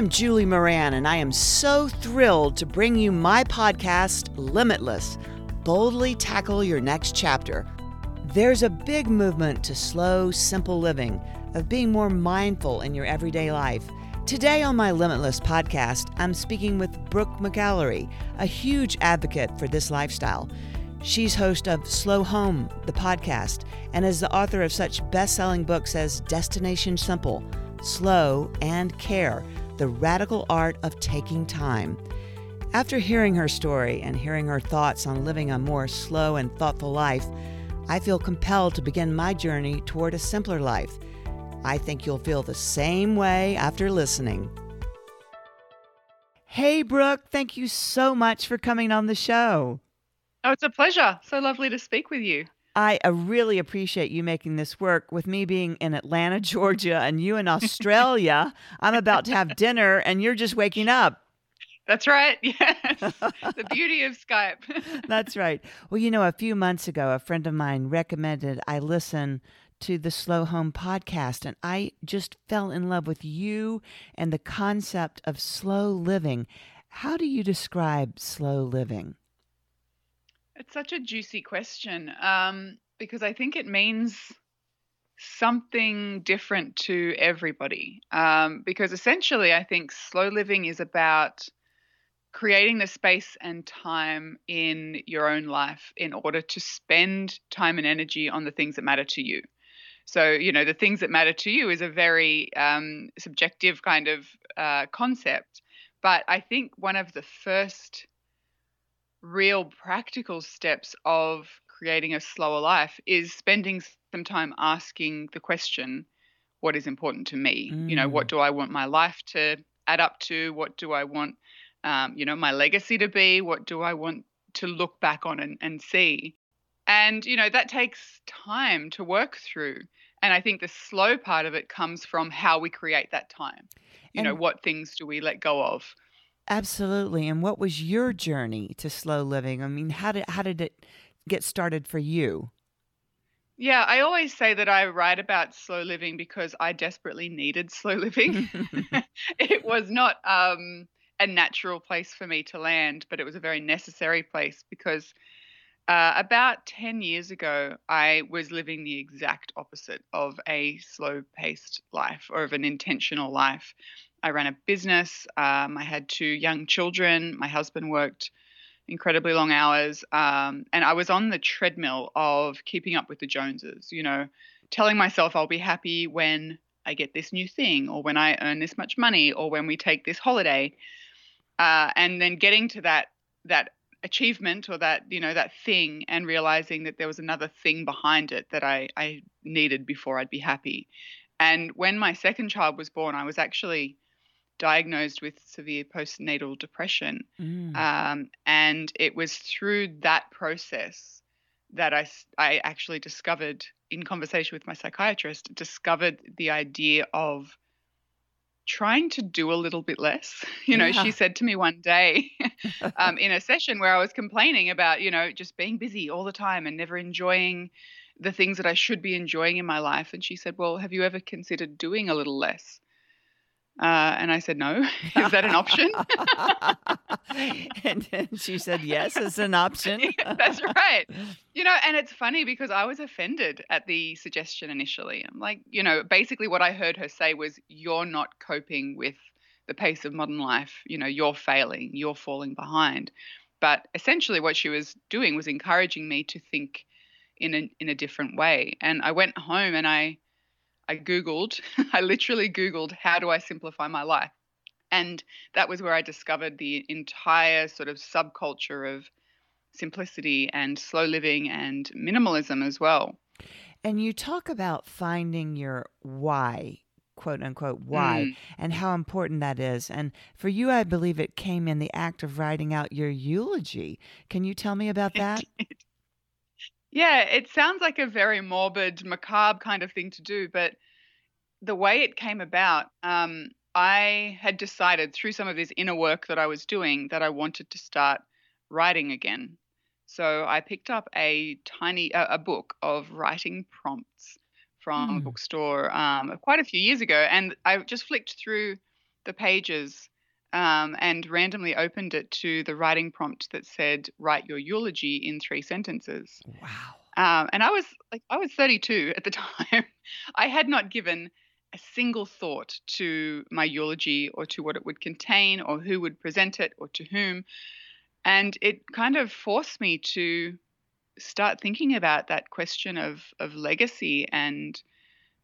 am Julie Moran, and I am so thrilled to bring you my podcast, Limitless Boldly Tackle Your Next Chapter. There's a big movement to slow, simple living, of being more mindful in your everyday life. Today on my Limitless podcast, I'm speaking with Brooke McAlary, a huge advocate for this lifestyle. She's host of Slow Home, the podcast, and is the author of such best selling books as Destination Simple, Slow, and Care The Radical Art of Taking Time. After hearing her story and hearing her thoughts on living a more slow and thoughtful life, I feel compelled to begin my journey toward a simpler life. I think you'll feel the same way after listening. Hey, Brooke, thank you so much for coming on the show. Oh, it's a pleasure. So lovely to speak with you. I uh, really appreciate you making this work. With me being in Atlanta, Georgia, and you in Australia, I'm about to have dinner and you're just waking up. That's right. Yes. the beauty of Skype. That's right. Well, you know, a few months ago, a friend of mine recommended I listen to the Slow Home podcast, and I just fell in love with you and the concept of slow living. How do you describe slow living? It's such a juicy question um, because I think it means something different to everybody. Um, because essentially, I think slow living is about creating the space and time in your own life in order to spend time and energy on the things that matter to you. So, you know, the things that matter to you is a very um, subjective kind of uh, concept. But I think one of the first real practical steps of creating a slower life is spending some time asking the question what is important to me? Mm. you know what mm. do i want my life to add up to? What do i want um, you know my legacy to be? What do i want to look back on and, and see? And you know that takes time to work through and i think the slow part of it comes from how we create that time. You and know what things do we let go of Absolutely. And what was your journey to slow living? I mean, how did how did it get started for you? Yeah, I always say that I write about slow living because I desperately needed slow living. it was not um, a natural place for me to land, but it was a very necessary place because uh, about 10 years ago, I was living the exact opposite of a slow paced life or of an intentional life. I ran a business. Um, I had two young children. My husband worked incredibly long hours. Um, and I was on the treadmill of keeping up with the Joneses, you know, telling myself I'll be happy when I get this new thing or when I earn this much money or when we take this holiday. Uh, and then getting to that, that achievement or that, you know, that thing and realizing that there was another thing behind it that I, I needed before I'd be happy. And when my second child was born, I was actually diagnosed with severe postnatal depression. Mm. Um, and it was through that process that I, I actually discovered, in conversation with my psychiatrist, discovered the idea of trying to do a little bit less. You know, yeah. she said to me one day um, in a session where I was complaining about, you know, just being busy all the time and never enjoying the things that I should be enjoying in my life. And she said, Well, have you ever considered doing a little less? Uh, and I said, no. Is that an option? and then she said, yes, it's an option. yeah, that's right. You know, and it's funny because I was offended at the suggestion initially. I'm like, you know, basically what I heard her say was, you're not coping with the pace of modern life. You know, you're failing, you're falling behind. But essentially, what she was doing was encouraging me to think in a, in a different way. And I went home and I, I Googled, I literally Googled, how do I simplify my life? And that was where I discovered the entire sort of subculture of simplicity and slow living and minimalism as well. And you talk about finding your why, quote unquote, why, mm. and how important that is. And for you, I believe it came in the act of writing out your eulogy. Can you tell me about that? Yeah, it sounds like a very morbid, macabre kind of thing to do, but the way it came about, um, I had decided through some of this inner work that I was doing that I wanted to start writing again. So I picked up a tiny a, a book of writing prompts from mm. a hmm. bookstore um, quite a few years ago, and I just flicked through the pages um, and randomly opened it to the writing prompt that said, "Write your eulogy in three sentences." Wow. Um, and I was like, I was 32 at the time. I had not given a single thought to my eulogy or to what it would contain or who would present it or to whom. And it kind of forced me to start thinking about that question of of legacy and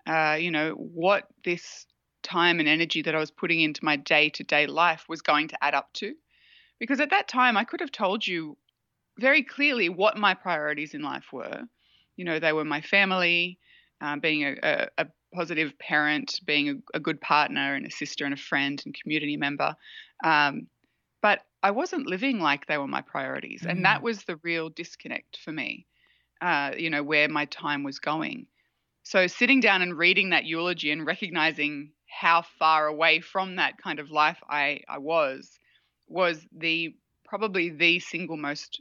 uh, you know what this time and energy that I was putting into my day to day life was going to add up to. Because at that time, I could have told you very clearly what my priorities in life were. You know, they were my family, um, being a, a, a, positive parent, being a, a, good partner and a sister and a friend and community member. Um, but I wasn't living like they were my priorities. Mm. And that mm. was the real disconnect for me, uh, you know, where my time was going. So sitting down and reading that eulogy and recognizing how far away from that kind of life I, I was was the probably the single most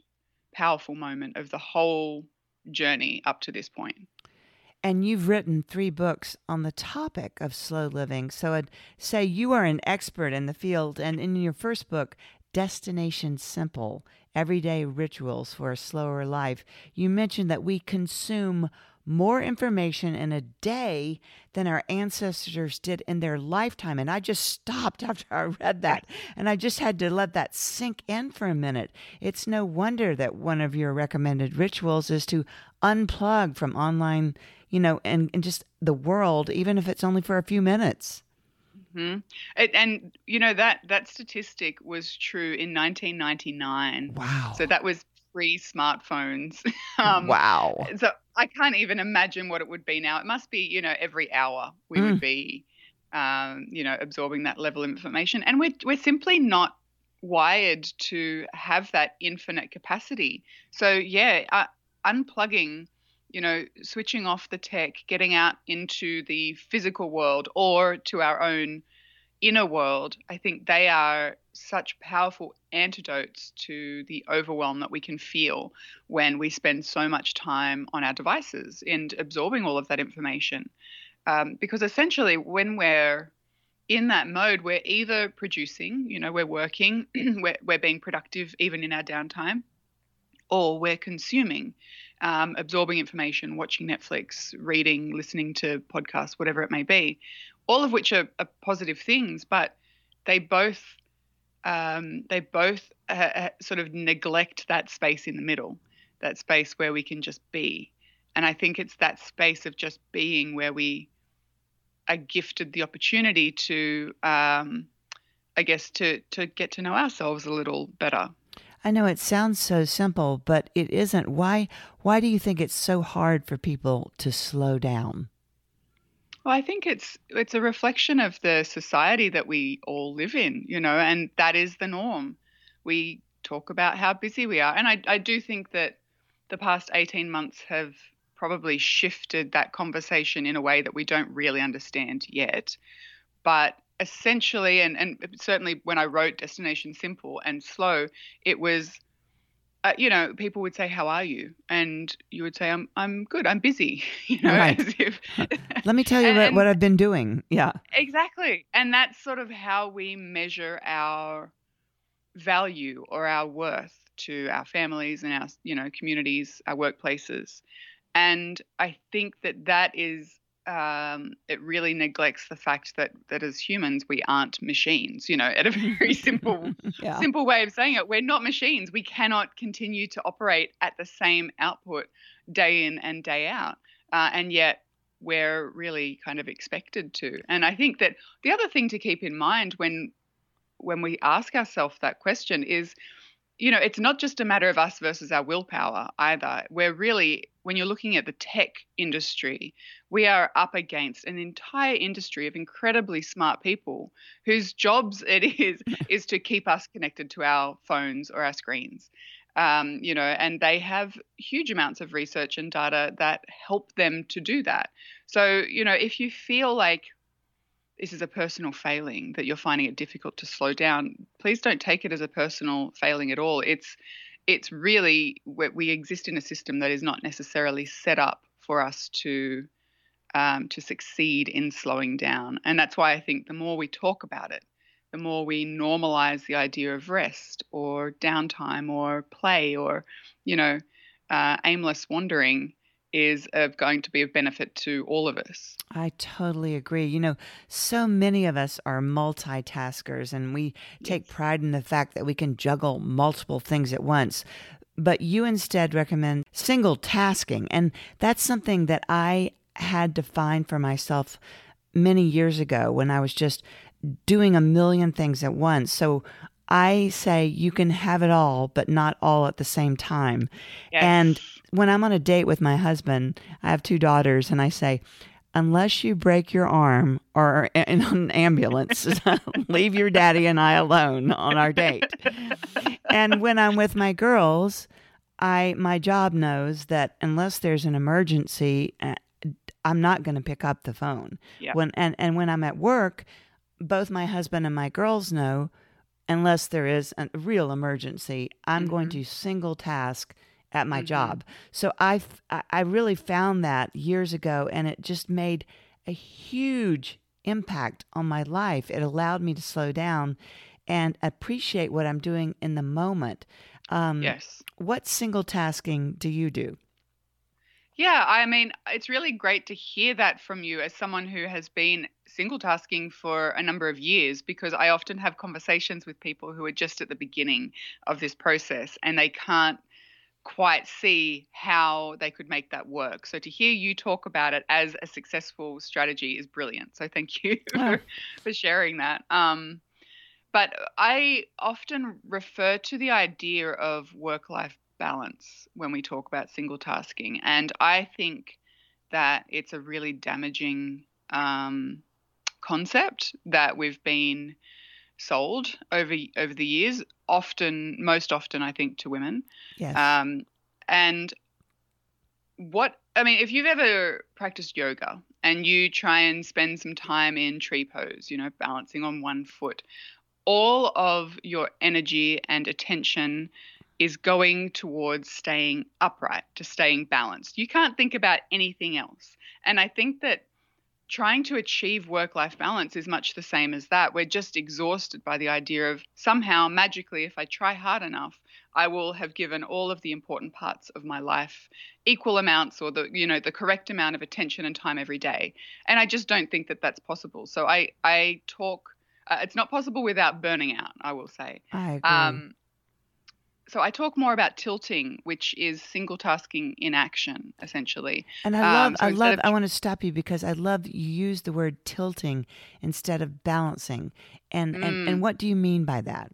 powerful moment of the whole journey up to this point. And you've written three books on the topic of slow living. So I'd say you are an expert in the field. And in your first book, Destination Simple Everyday Rituals for a Slower Life, you mentioned that we consume more information in a day than our ancestors did in their lifetime. And I just stopped after I read that. And I just had to let that sink in for a minute. It's no wonder that one of your recommended rituals is to unplug from online, you know, and, and just the world, even if it's only for a few minutes. Mm-hmm. It, and you know that that statistic was true in 1999. Wow! So that was pre smartphones. um, wow! So I can't even imagine what it would be now. It must be you know every hour we mm. would be, um, you know, absorbing that level of information, and we're we're simply not wired to have that infinite capacity. So yeah, uh, unplugging you know, switching off the tech, getting out into the physical world or to our own inner world, I think they are such powerful antidotes to the overwhelm that we can feel when we spend so much time on our devices and absorbing all of that information. Um, because essentially, when we're in that mode, we're either producing, you know, we're working, we're, we're being productive even in our downtime, or we're consuming um, absorbing information, watching Netflix, reading, listening to podcasts, whatever it may be, all of which are, are positive things, but they both um, they both uh, uh, sort of neglect that space in the middle, that space where we can just be. And I think it's that space of just being where we are gifted the opportunity to, um, I guess, to to get to know ourselves a little better. I know it sounds so simple, but it isn't. Why why do you think it's so hard for people to slow down? Well, I think it's it's a reflection of the society that we all live in, you know, and that is the norm. We talk about how busy we are, and I I do think that the past 18 months have probably shifted that conversation in a way that we don't really understand yet. But essentially, and, and certainly when I wrote Destination Simple and Slow, it was, uh, you know, people would say, "How are you?" and you would say, "I'm I'm good. I'm busy." You know, right. if, Let me tell you and, what, what I've been doing. Yeah, exactly, and that's sort of how we measure our value or our worth to our families and our you know communities, our workplaces, and I think that that is um, it really neglects the fact that that as humans we aren't machines. You know, at a very simple yeah. simple way of saying it, we're not machines. We cannot continue to operate at the same output day in and day out, uh, and yet we're really kind of expected to. And I think that the other thing to keep in mind when when we ask ourselves that question is you know, it's not just a matter of us versus our willpower either. We're really, when you're looking at the tech industry, we are up against an entire industry of incredibly smart people whose jobs it is is to keep us connected to our phones or our screens. Um, you know, and they have huge amounts of research and data that help them to do that. So, you know, if you feel like this is a personal failing that you're finding it difficult to slow down please don't take it as a personal failing at all. It's it's really we exist in a system that is not necessarily set up for us to um, to succeed in slowing down. And that's why i think the more we talk about it the more we normalize the idea of rest or downtime or play or, you know, uh, aimless wandering is of going to be of benefit to all of us. I totally agree. You know, so many of us are multitaskers and we take pride in the fact that we can juggle multiple things at once. But you instead recommend single tasking. And that's something that I had to find for myself many years ago when I was just doing a million things at once. So I say you can have it all, but not all at the same time. Yes. And when I'm on a date with my husband, I have two daughters, and I say, unless you break your arm or in an ambulance, leave your daddy and I alone on our date. and when I'm with my girls, I my job knows that unless there's an emergency, uh, I'm not going to pick up the phone. Yeah. When and and when I'm at work, both my husband and my girls know unless there is a real emergency, I'm going Mm-hmm. to single task at my job. So I I really found that years ago and it just made a huge impact on my life. It allowed me to slow down and appreciate what I'm doing in the moment. Um, Yes. What single tasking do you do? Yeah, I mean, it's really great to hear that from you as someone who has been single tasking for a number of years because I often have conversations with people who are just at the beginning of this process and they can't quite see how they could make that work. So to hear you talk about it as a successful strategy is brilliant. So thank you Oh. for, for sharing that. Um, but I often refer to the idea of work life balance when we talk about single tasking. And I think that it's a really damaging um, concept that we've been sold over over the years often most often i think to women Yes. um, and what I mean, if you've ever practiced yoga and you try and spend some time in tree pose, you know, balancing on one foot, all of your energy and attention is going towards staying upright, to staying balanced. You can't think about anything else. And I think that trying to achieve work life balance is much the same as that. We're just exhausted by the idea of somehow, magically, if I try hard enough, I will have given all of the important parts of my life equal amounts or the you know the correct amount of attention and time every day. And I just don't think that that's possible. So I I talk uh, it's not possible without burning out, I will say. I agree. Um, so I talk more about tilting, which is single tasking in action, essentially. And I love, Um, so I love, of I want to stop you because I love you use the word tilting instead of balancing. And, and, Mm. and what do you mean by that?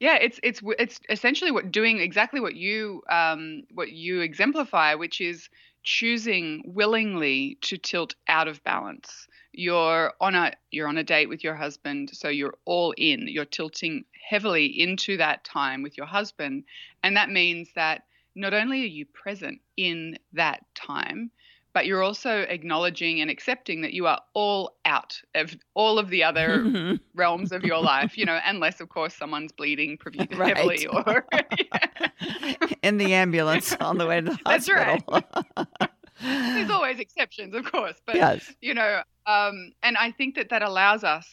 Yeah, it's it's it's essentially what doing exactly what you um, what you exemplify, which is choosing willingly to tilt out of balance. You're on a you're on a date with your husband, so you're all in. You're tilting heavily into that time with your husband, and that means that not only are you present in that time, but you're also acknowledging and accepting that you are all out of all of the other realms of your life, you know, unless of course someone's bleeding pretty Right. heavily or In the ambulance on the way to the hospital. That's right. there's always exceptions, of course, but yes. you know, um, and I think that that allows us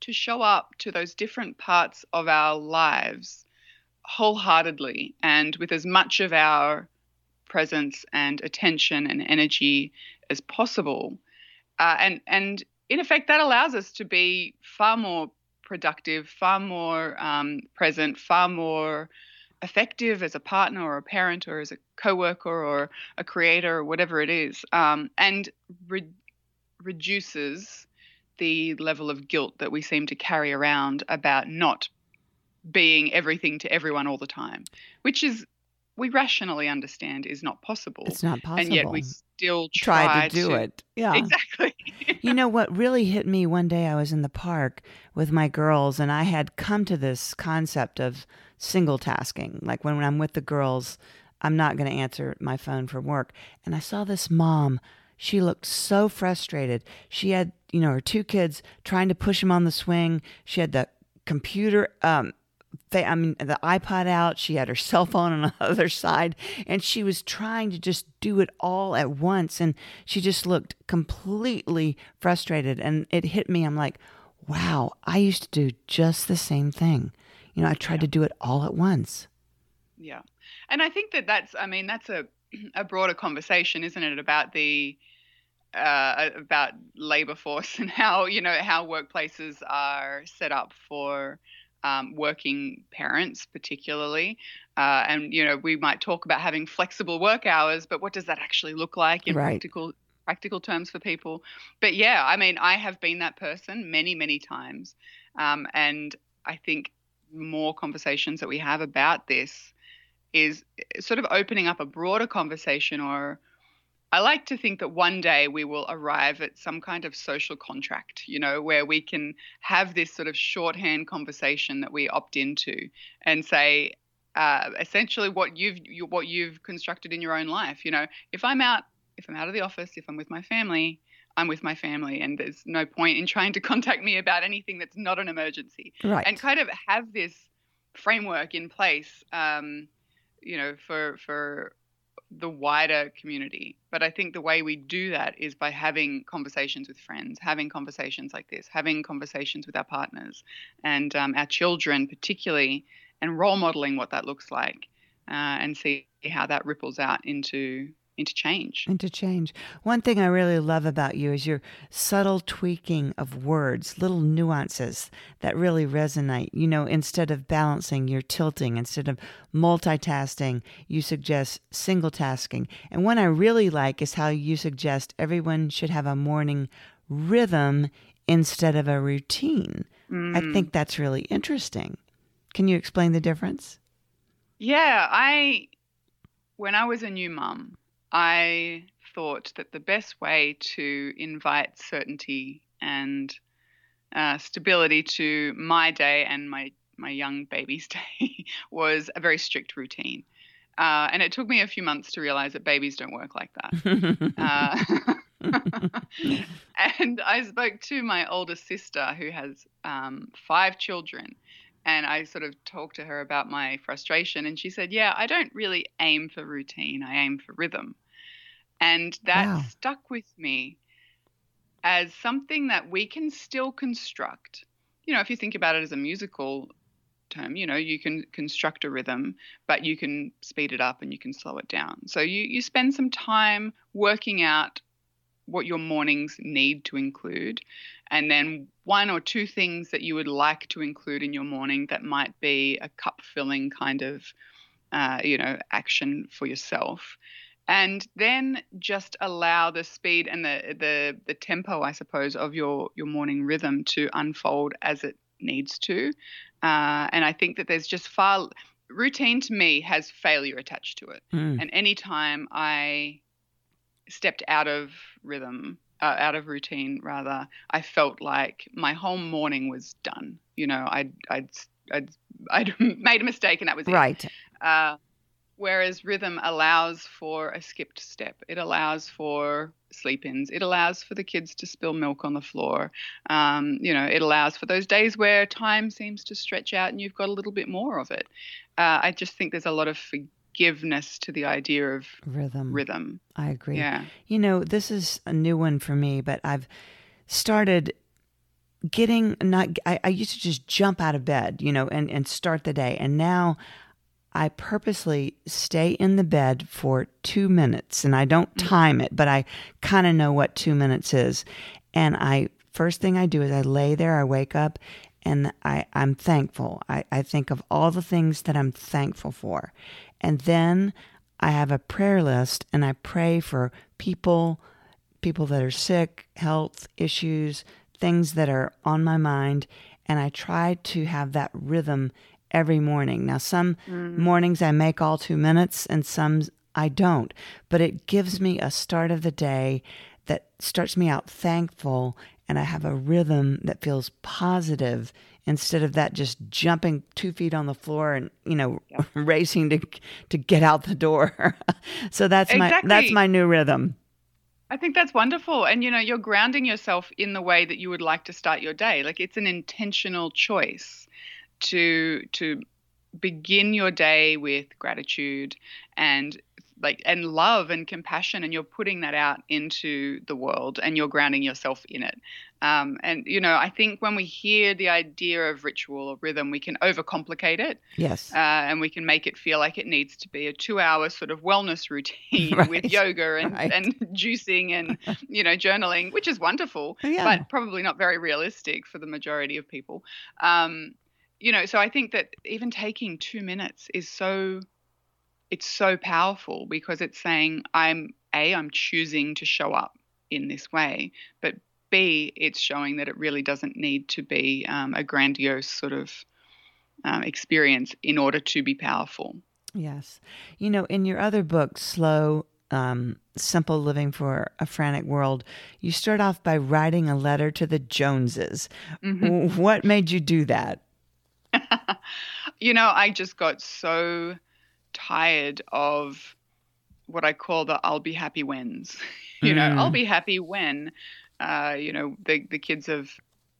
to show up to those different parts of our lives wholeheartedly and with as much of our presence and attention and energy as possible. Uh, and and in effect, that allows us to be far more productive, far more um, present, far more effective as a partner or a parent or as a coworker or a creator or whatever it is, um, and re- reduces the level of guilt that we seem to carry around about not being everything to everyone all the time, which is we rationally understand is not possible, It's not possible. and yet we still try, try to do it. Yeah. Exactly. You know what really hit me one day? I was in the park with my girls, and I had come to this concept of single tasking. Like when, when I'm with the girls, I'm not going to answer my phone from work. And I saw this mom. She looked so frustrated. She had, you know, her two kids trying to push them on the swing. She had the computer, um, I mean, the iPod out. She had her cell phone on the other side, and she was trying to just do it all at once. And she just looked completely frustrated. And it hit me. I'm like, wow, I used to do just the same thing. You know, I tried Yeah. to do it all at once. Yeah. And I think that that's, I mean, that's a, a broader conversation, isn't it, about the, uh, about labor force and how, you know, how workplaces are set up for um, working parents, particularly. Uh, and, you know, we might talk about having flexible work hours, but what does that actually look like in Right. practical practical terms for people? But yeah, I mean, I have been that person many, many times. Um, and I think more conversations that we have about this is sort of opening up a broader conversation or I like to think that one day we will arrive at some kind of social contract, you know, where we can have this sort of shorthand conversation that we opt into and say, uh, essentially what you've you, what you've constructed in your own life. You know, if I'm out if I'm out of the office, if I'm with my family, I'm with my family, and there's no point in trying to contact me about anything that's not an emergency Right. and kind of have this framework in place, um, you know, for for the wider community. But I think the way we do that is by having conversations with friends, having conversations like this, having conversations with our partners and um, our children, particularly, and role modeling what that looks like, uh, and see how that ripples out into into change. and change. One thing I really love about you is your subtle tweaking of words, little nuances that really resonate. You know, instead of balancing, you're tilting. Instead of multitasking, you suggest single tasking. And one I really like is how you suggest everyone should have a morning rhythm instead of a routine. I Mm. think that's really interesting. Can you explain the difference? Yeah, I when I was a new mum, I thought that the best way to invite certainty and uh, stability to my day and my my young baby's day was a very strict routine. Uh, and it took me a few months to realize that babies don't work like that. Uh, and I spoke to my older sister who has um, five children. And I sort of talked to her about my frustration. And she said, Yeah, I don't really aim for routine, I aim for rhythm. And that Wow. stuck with me as something that we can still construct. You know, if you think about it as a musical term, you know, you can construct a rhythm, but you can speed it up and you can slow it down. So you, you spend some time working out what your mornings need to include, and then one or two things that you would like to include in your morning that might be a cup filling kind of, uh, you know, action for yourself. And then just allow the speed and the, the the tempo, I suppose, of your your morning rhythm to unfold as it needs to. Uh, and I think that there's just far routine to me has failure attached to it. Mm. And anytime I stepped out of rhythm, uh, out of routine, rather, I felt like my whole morning was done. You know, I'd I'd I'd, I'd made a mistake and that was it. Right. Uh, whereas rhythm allows for a skipped step. It allows for sleep-ins. It allows for the kids to spill milk on the floor. Um, you know, it allows for those days where time seems to stretch out and you've got a little bit more of it. Uh, I just think there's a lot of forgiveness to the idea of Rhythm. rhythm. I agree. Yeah. You know, this is a new one for me, but I've started getting not I, I used to just jump out of bed, you know, and, and start the day. And now I purposely stay in the bed for two minutes and I don't mm. time it, but I kind of know what two minutes is. And I first thing I do is I lay there, I wake up and I, I'm thankful. I, I think of all the things that I'm thankful for. And then I have a prayer list and I pray for people, people that are sick, health issues, things that are on my mind. And I try to have that rhythm every morning. Now, some mm. mornings I make all two minutes and some I don't, but it gives me a start of the day that starts me out thankful and I have a rhythm that feels positive instead of that just jumping two feet on the floor and you know racing to to get out the door. so that's my that's my new rhythm. I think that's wonderful. And you know, you're grounding yourself in the way that you would like to start your day. Like it's an intentional choice to to begin your day with gratitude and like and love and compassion and you're putting that out into the world and you're grounding yourself in it um, and you know i think when we hear the idea of ritual or rhythm we can overcomplicate it yes uh, and we can make it feel like it needs to be a two hour sort of wellness routine right. with yoga and, right. and juicing and you know journaling which is wonderful yeah. but probably not very realistic for the majority of people um, you know so i think that even taking two minutes is so it's so powerful because it's saying I'm a I'm choosing to show up in this way, but B it's showing that it really doesn't need to be um, a grandiose sort of um, experience in order to be powerful. Yes, you know, in your other book, Slow. Um, Simple Living for a Frantic World, you start off by writing a letter to the Joneses. Mm-hmm. What made you do that? you know, I just got so tired of what I call the I'll be happy whens. you know, I'll mm. be happy when, uh, you know, the, the kids have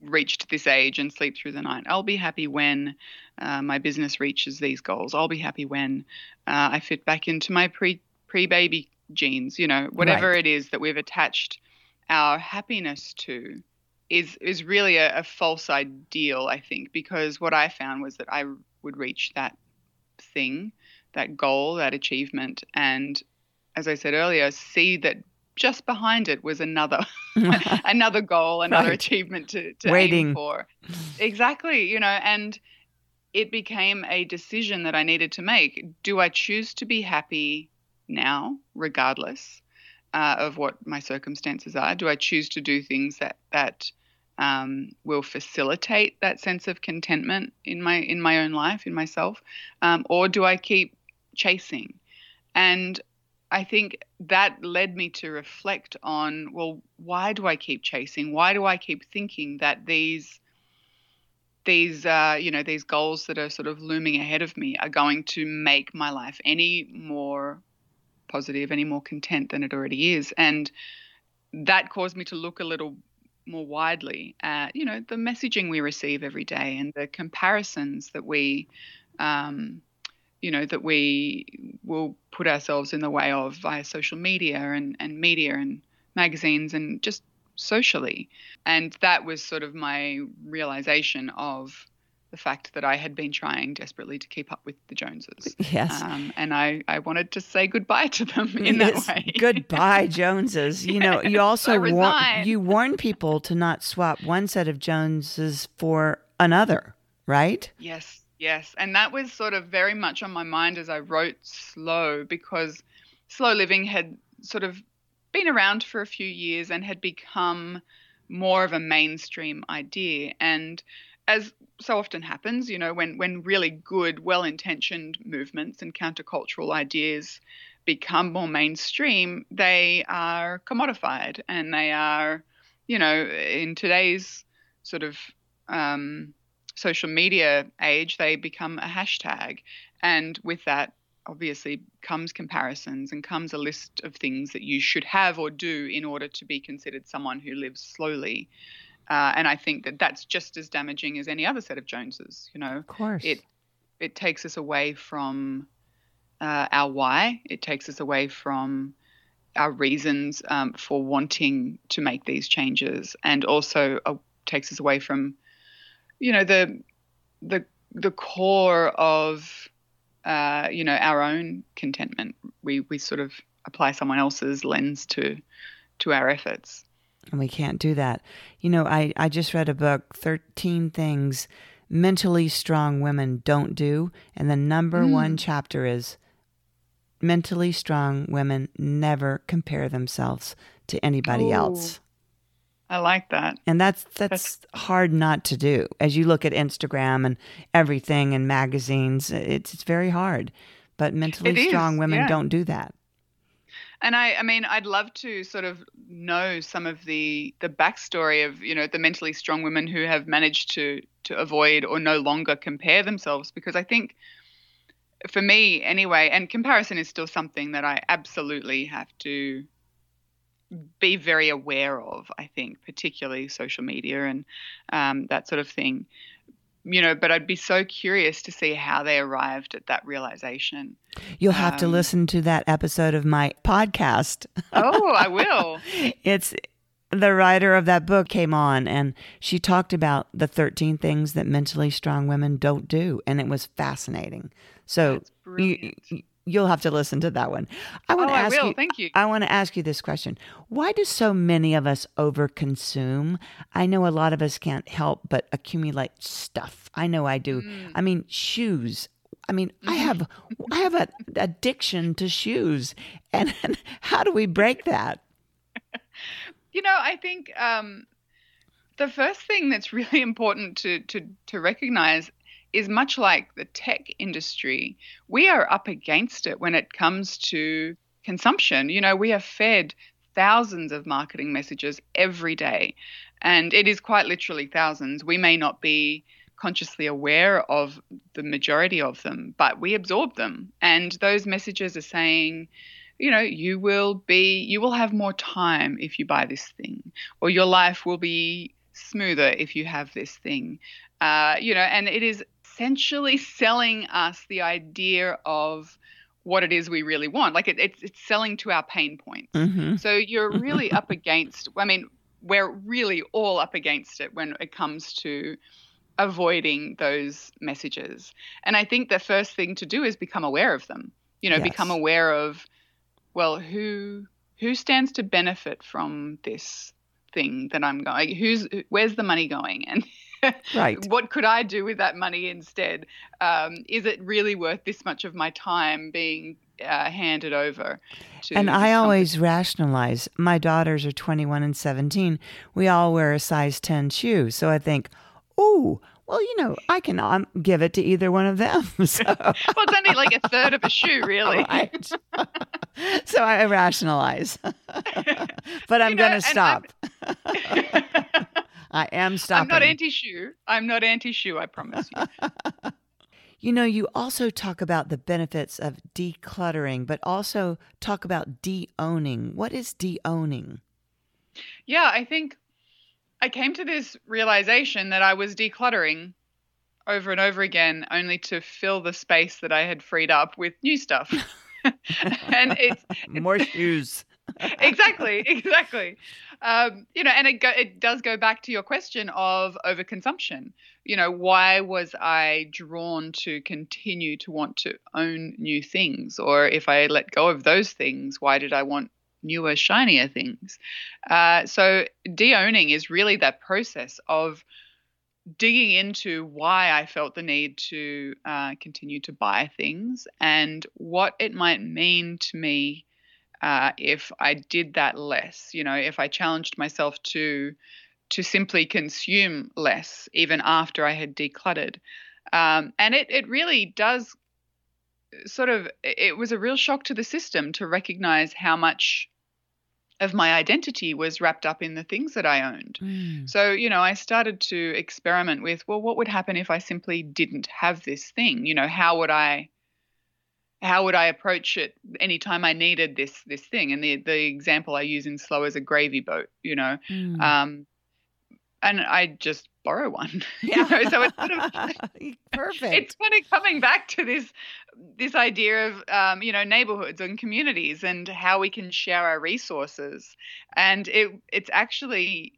reached this age and sleep through the night. I'll be happy when uh, my business reaches these goals. I'll be happy when uh, I fit back into my pre pre baby jeans. You know, whatever right. it is that we've attached our happiness to is is really a, a false ideal. I think because what I found was that I would reach that thing that goal, that achievement, and as I said earlier, see that just behind it was another another goal, another right. achievement to, to Waiting. aim for. Exactly, you know, and it became a decision that I needed to make. Do I choose to be happy now, regardless uh, of what my circumstances are? Do I choose to do things that that um, will facilitate that sense of contentment in my in my own life, in myself, um, or do I keep chasing. And I think that led me to reflect on well, why do I keep chasing? Why do I keep thinking that these these uh, you know these goals that are sort of looming ahead of me are going to make my life any more positive, any more content than it already is? And that caused me to look a little more widely at you know the messaging we receive every day and the comparisons that we um, you know that we will put ourselves in the way of via social media and, and media and magazines and just socially and that was sort of my realization of the fact that I had been trying desperately to keep up with the Joneses. Yes. Um, and I, I wanted to say goodbye to them in yes. that way. goodbye, Joneses. You know, you also war- you warn people to not swap one set of Joneses for another, right? Yes. Yes, and that was sort of very much on my mind as I wrote Slow because slow living had sort of been around for a few years and had become more of a mainstream idea. And as so often happens, you know, when, when really good, well intentioned movements and countercultural ideas become more mainstream, they are commodified and they are, you know, in today's sort of um, social media age, they become a hashtag. And with that, obviously, comes comparisons and comes a list of things that you should have or do in order to be considered someone who lives slowly. Uh, and I think that that's just as damaging as any other set of Joneses. You know, of course, it it takes us away from uh, our why. It takes us away from our reasons um, for wanting to make these changes, and also uh, takes us away from you know the the the core of uh, you know our own contentment. We we sort of apply someone else's lens to to our efforts. And we can't do that. You know, I, I just read a book, 13 Things Mentally Strong Women Don't Do. And the number mm. one chapter is Mentally Strong Women Never Compare Themselves to Anybody Else. I like that. And that's, that's, that's hard not to do. As you look at Instagram and everything and magazines, it's it's very hard. But mentally strong women yeah. don't do that. And I, I mean, I'd love to sort of know some of the the backstory of you know the mentally strong women who have managed to to avoid or no longer compare themselves because I think for me anyway, and comparison is still something that I absolutely have to be very aware of, I think, particularly social media and um, that sort of thing. you know, but I'd be so curious to see how they arrived at that realization. You'll have um, to listen to that episode of my podcast. oh, I will. it's the writer of that book came on and she talked about the 13 things that mentally strong women don't do and it was fascinating so you, you'll have to listen to that one i want oh, to ask I will. you thank you i want to ask you this question why do so many of us overconsume i know a lot of us can't help but accumulate stuff i know i do mm. i mean shoes I mean, I mm-hmm. have I have an addiction to shoes, and, and how do we break that? You know, I think um, the first thing that's really important to, to, to recognize is much like the tech industry, we are up against it when it comes to consumption. You know, we are fed thousands of marketing messages every day, and it is quite literally thousands. We may not be consciously aware of the majority of them, but we absorb them. And those messages are saying, you know, you will be, you will have more time if you buy this thing, or your life will be smoother if you have this thing. Uh, you know, and it is essentially selling us the idea of what it is we really want. Like it, it's, it's selling to our pain points. Mm-hmm. So you're really up against, I mean, we're really all up against it when it comes to avoiding those messages. And I think the first thing to do is become aware of them. You know, yes. become aware of well, who who stands to benefit from this thing that I'm going? Who's where's the money going? And right. what could I do with that money instead? Um, is it really worth this much of my time being uh, handed over and i always rationalize my daughters are 21 and 17 we all wear a size 10 shoe so i think oh well, you know, I can um, give it to either one of them. So. well, it's only like a third of a shoe, really. Right. so I rationalize, but I'm going to stop. I am stopping. I'm not anti-shoe. I'm not anti-shoe. I promise you. You know, you also talk about the benefits of decluttering, but also talk about de-owning. What is de-owning? Yeah, I think I came to this realization that I was decluttering over and over again, only to fill the space that I had freed up with new stuff. and it's more shoes. Exactly, exactly. Um, you know, and it go, it does go back to your question of overconsumption. You know, why was I drawn to continue to want to own new things, or if I let go of those things, why did I want newer, shinier things. Uh, so de-owning is really that process of digging into why I felt the need to uh, continue to buy things and what it might mean to me uh, if I did that less. You know, if I challenged myself to to simply consume less, even after I had decluttered. Um, and it it really does sort of it was a real shock to the system to recognize how much of my identity was wrapped up in the things that I owned. Mm. So, you know, I started to experiment with, well, what would happen if I simply didn't have this thing? You know, how would I how would I approach it anytime I needed this this thing? And the the example I use in Slow is a gravy boat, you know. Mm. Um, and I just borrow one. Yeah. you know? So it's sort of perfect. It's kind of coming back to this this idea of um, you know neighborhoods and communities and how we can share our resources. And it it's actually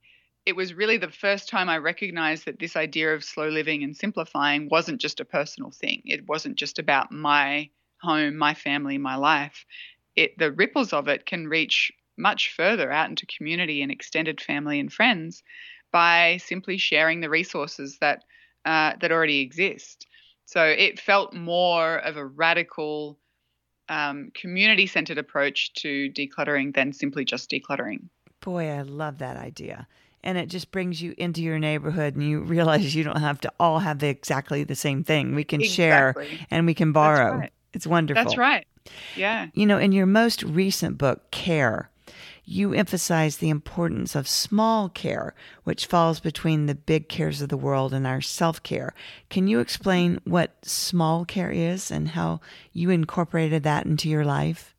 it was really the first time I recognized that this idea of slow living and simplifying wasn't just a personal thing. It wasn't just about my home, my family, my life. It the ripples of it can reach much further out into community and extended family and friends by simply sharing the resources that uh, that already exist. So it felt more of a radical, um, community-centered approach to decluttering than simply just decluttering. Boy, I love that idea. And it just brings you into your neighborhood, and you realize you don't have to all have the, exactly the same thing. We can exactly. share and we can borrow. Right. It's wonderful. That's right. Yeah. You know, in your most recent book, Care, you emphasize the importance of small care, which falls between the big cares of the world and our self care. Can you explain what small care is and how you incorporated that into your life?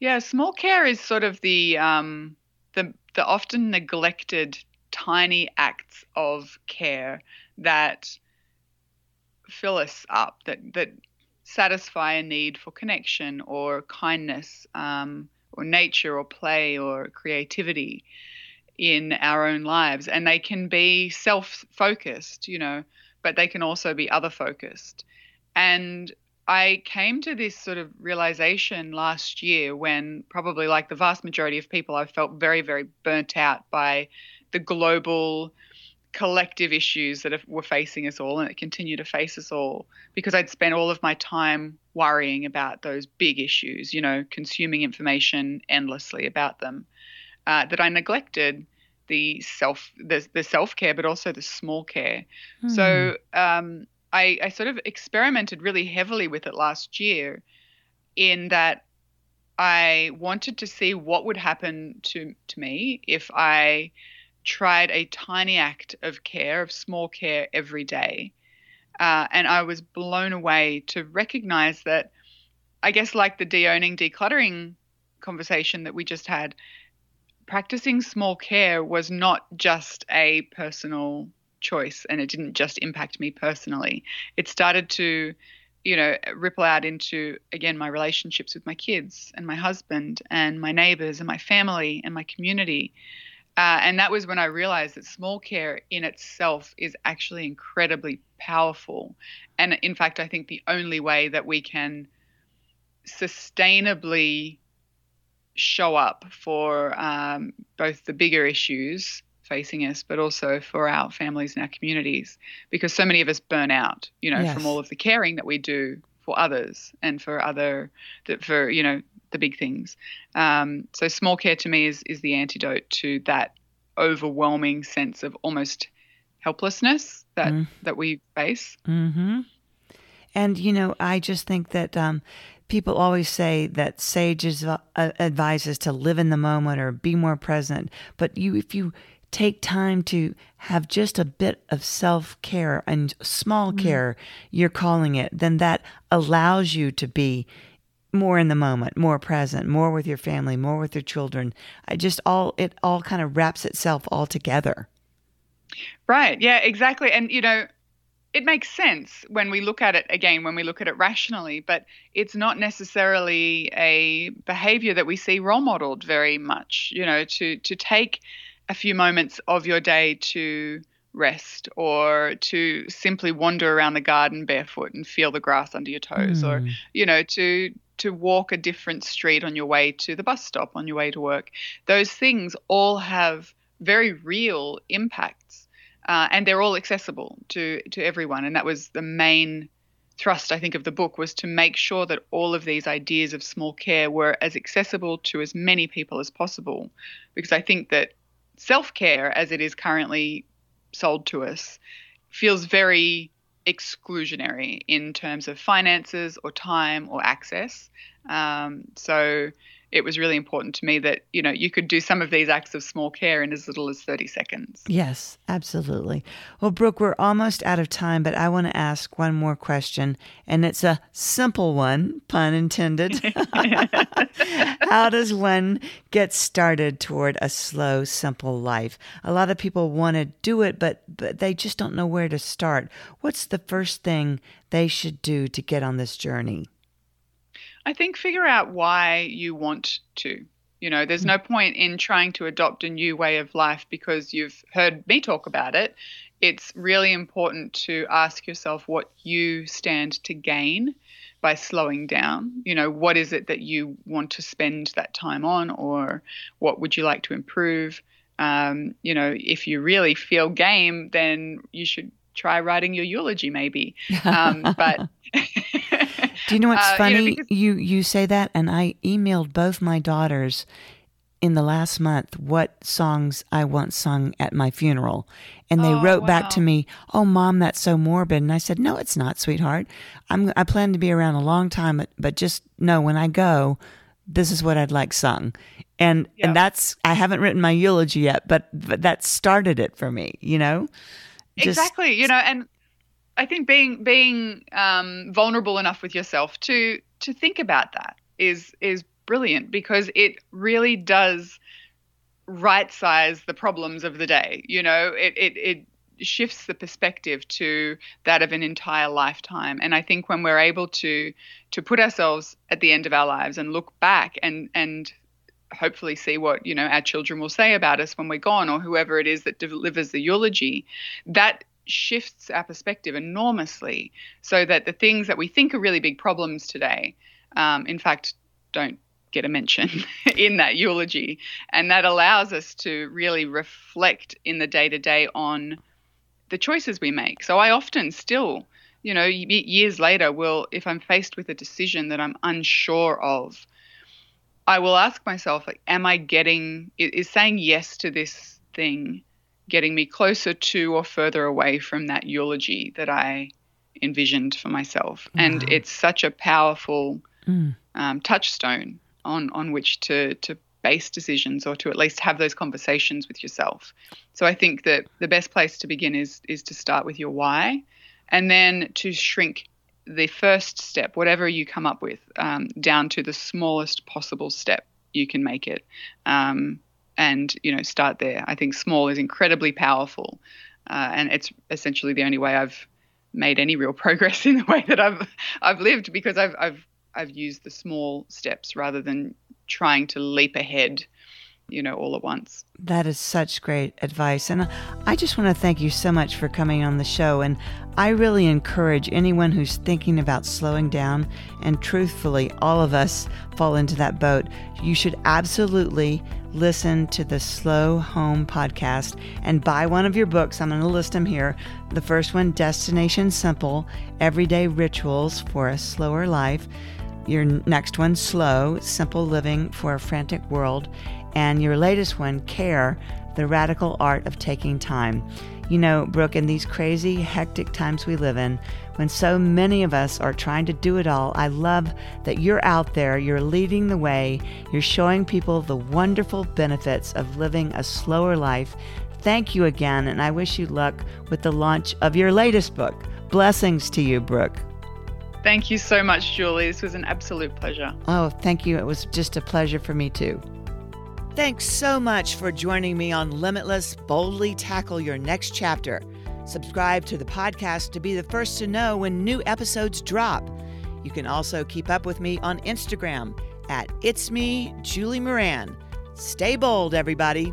Yeah, small care is sort of the um, the the often neglected tiny acts of care that fill us up, that that satisfy a need for connection or kindness um, or nature or play or creativity in our own lives. And they can be self focused, you know, but they can also be other focused. And I came to this sort of realization last year when, probably like the vast majority of people, I felt very, very burnt out by the global collective issues that were facing us all and that continue to face us all because I'd spent all of my time worrying about those big issues, you know, consuming information endlessly about them, uh, that I neglected the self the, the self care, but also the small care. Hmm. So um, I, I sort of experimented really heavily with it last year, in that I wanted to see what would happen to to me if I tried a tiny act of care, of small care every day. Uh, and I was blown away to recognize that, I guess, like the de-owning, decluttering conversation that we just had, practicing small care was not just a personal choice and it didn't just impact me personally. It started to, you know, ripple out into, again, my relationships with my kids and my husband and my neighbors and my family and my community. Uh, and that was when I realized that small care in itself is actually incredibly powerful. And in fact, I think the only way that we can sustainably show up for um, both the bigger issues facing us, but also for our families and our communities, because so many of us burn out, you know, yes. from all of the caring that we do for others and for other, for, you know, the big things. Um, so small care to me is is the antidote to that overwhelming sense of almost helplessness that mm. that we face. Mm-hmm. And you know, I just think that um, people always say that sages uh, advises to live in the moment or be more present. But you, if you take time to have just a bit of self care and small mm. care, you're calling it, then that allows you to be more in the moment, more present, more with your family, more with your children. I just all it all kind of wraps itself all together. Right. Yeah, exactly. And you know, it makes sense when we look at it again, when we look at it rationally, but it's not necessarily a behavior that we see role modeled very much, you know, to to take a few moments of your day to rest or to simply wander around the garden barefoot and feel the grass under your toes mm. or you know to to walk a different street on your way to the bus stop on your way to work. Those things all have very real impacts uh, and they're all accessible to to everyone. And that was the main thrust i think of the book was to make sure that all of these ideas of small care were as accessible to as many people as possible. Because i think that self-care as it is currently sold to us feels very exclusionary in terms of finances or time or access. Um, so it was really important to me that you know you could do some of these acts of small care in as little as 30 seconds. Yes absolutely. Well brooke we're almost out of time but i want to ask one more question and it's a simple one pun intended. How does one get started toward a slow simple life? A lot of people want to do it but but they just don't know where to start. What's the first thing they should do to get on this journey I think figure out why you want to. You know, there's no point in trying to adopt a new way of life because you've heard me talk about it. It's really important to ask yourself what you stand to gain by slowing down. You know, what is it that you want to spend that time on, or what would you like to improve? Um, you know, if you really feel game, then you should try writing your eulogy, maybe. Um, but Do you know what's uh, funny? You, know, because- you you say that, and I emailed both my daughters in the last month what songs I want sung at my funeral. And they oh, wrote wow. back to me, "Oh, mom, that's so morbid." And I said, "No, it's not, sweetheart. I'm I plan to be around a long time, but, but just know when I go, this is what I'd like sung." And yep. and that's I haven't written my eulogy yet, but but that started it for me, you know. Just, exactly, you know, and I think being being um, vulnerable enough with yourself to to think about that is is brilliant because it really does right size the problems of the day. You know, it, it, it shifts the perspective to that of an entire lifetime. And I think when we're able to to put ourselves at the end of our lives and look back and and hopefully see what you know our children will say about us when we're gone or whoever it is that delivers the eulogy that shifts our perspective enormously so that the things that we think are really big problems today um, in fact don't get a mention in that eulogy. And that allows us to really reflect in the day to day on the choices we make. So i often still you know years later will if i'm faced with a decision that i'm unsure of I will ask myself, like, am I getting, is saying yes to this thing getting me closer to or further away from that eulogy that I envisioned for myself? Wow. And it's such a powerful mm. um, touchstone on, on which to, to base decisions or to at least have those conversations with yourself. So I think that the best place to begin is, is to start with your why and then to shrink the first step, whatever you come up with, um, down to the smallest possible step you can make it, um, and you know start there. I think small is incredibly powerful, uh, and it's essentially the only way I've made any real progress in the way that I've I've lived because I've I've I've used the small steps rather than trying to leap ahead you know, all at once. That is such great advice. And I just want to thank you so much for coming on the show. And I really encourage anyone who's thinking about slowing down, and truthfully, all of us fall into that boat. You should absolutely listen to the Slow Home podcast and buy one of your books. I'm going to list them here. The first one, Destination Simple Everyday Rituals for a Slower Life. Your next one, Slow Simple Living for a Frantic World and your latest one, Care The Radical Art of Taking Time. You know, Brooke, in these crazy, hectic times we live in, when so many of us are trying to do it all, I love that you're out there, you're leading the way, you're showing people the wonderful benefits of living a slower life. Thank you again, and I wish you luck with the launch of your latest book. Blessings to you, Brooke. Thank you so much, Julie. This was an absolute pleasure. Oh, thank you. It was just a pleasure for me, too. Thanks so much for joining me on Limitless Boldly Tackle Your Next Chapter. Subscribe to the podcast to be the first to know when new episodes drop. You can also keep up with me on Instagram at It's Me, Julie Moran. Stay bold, everybody.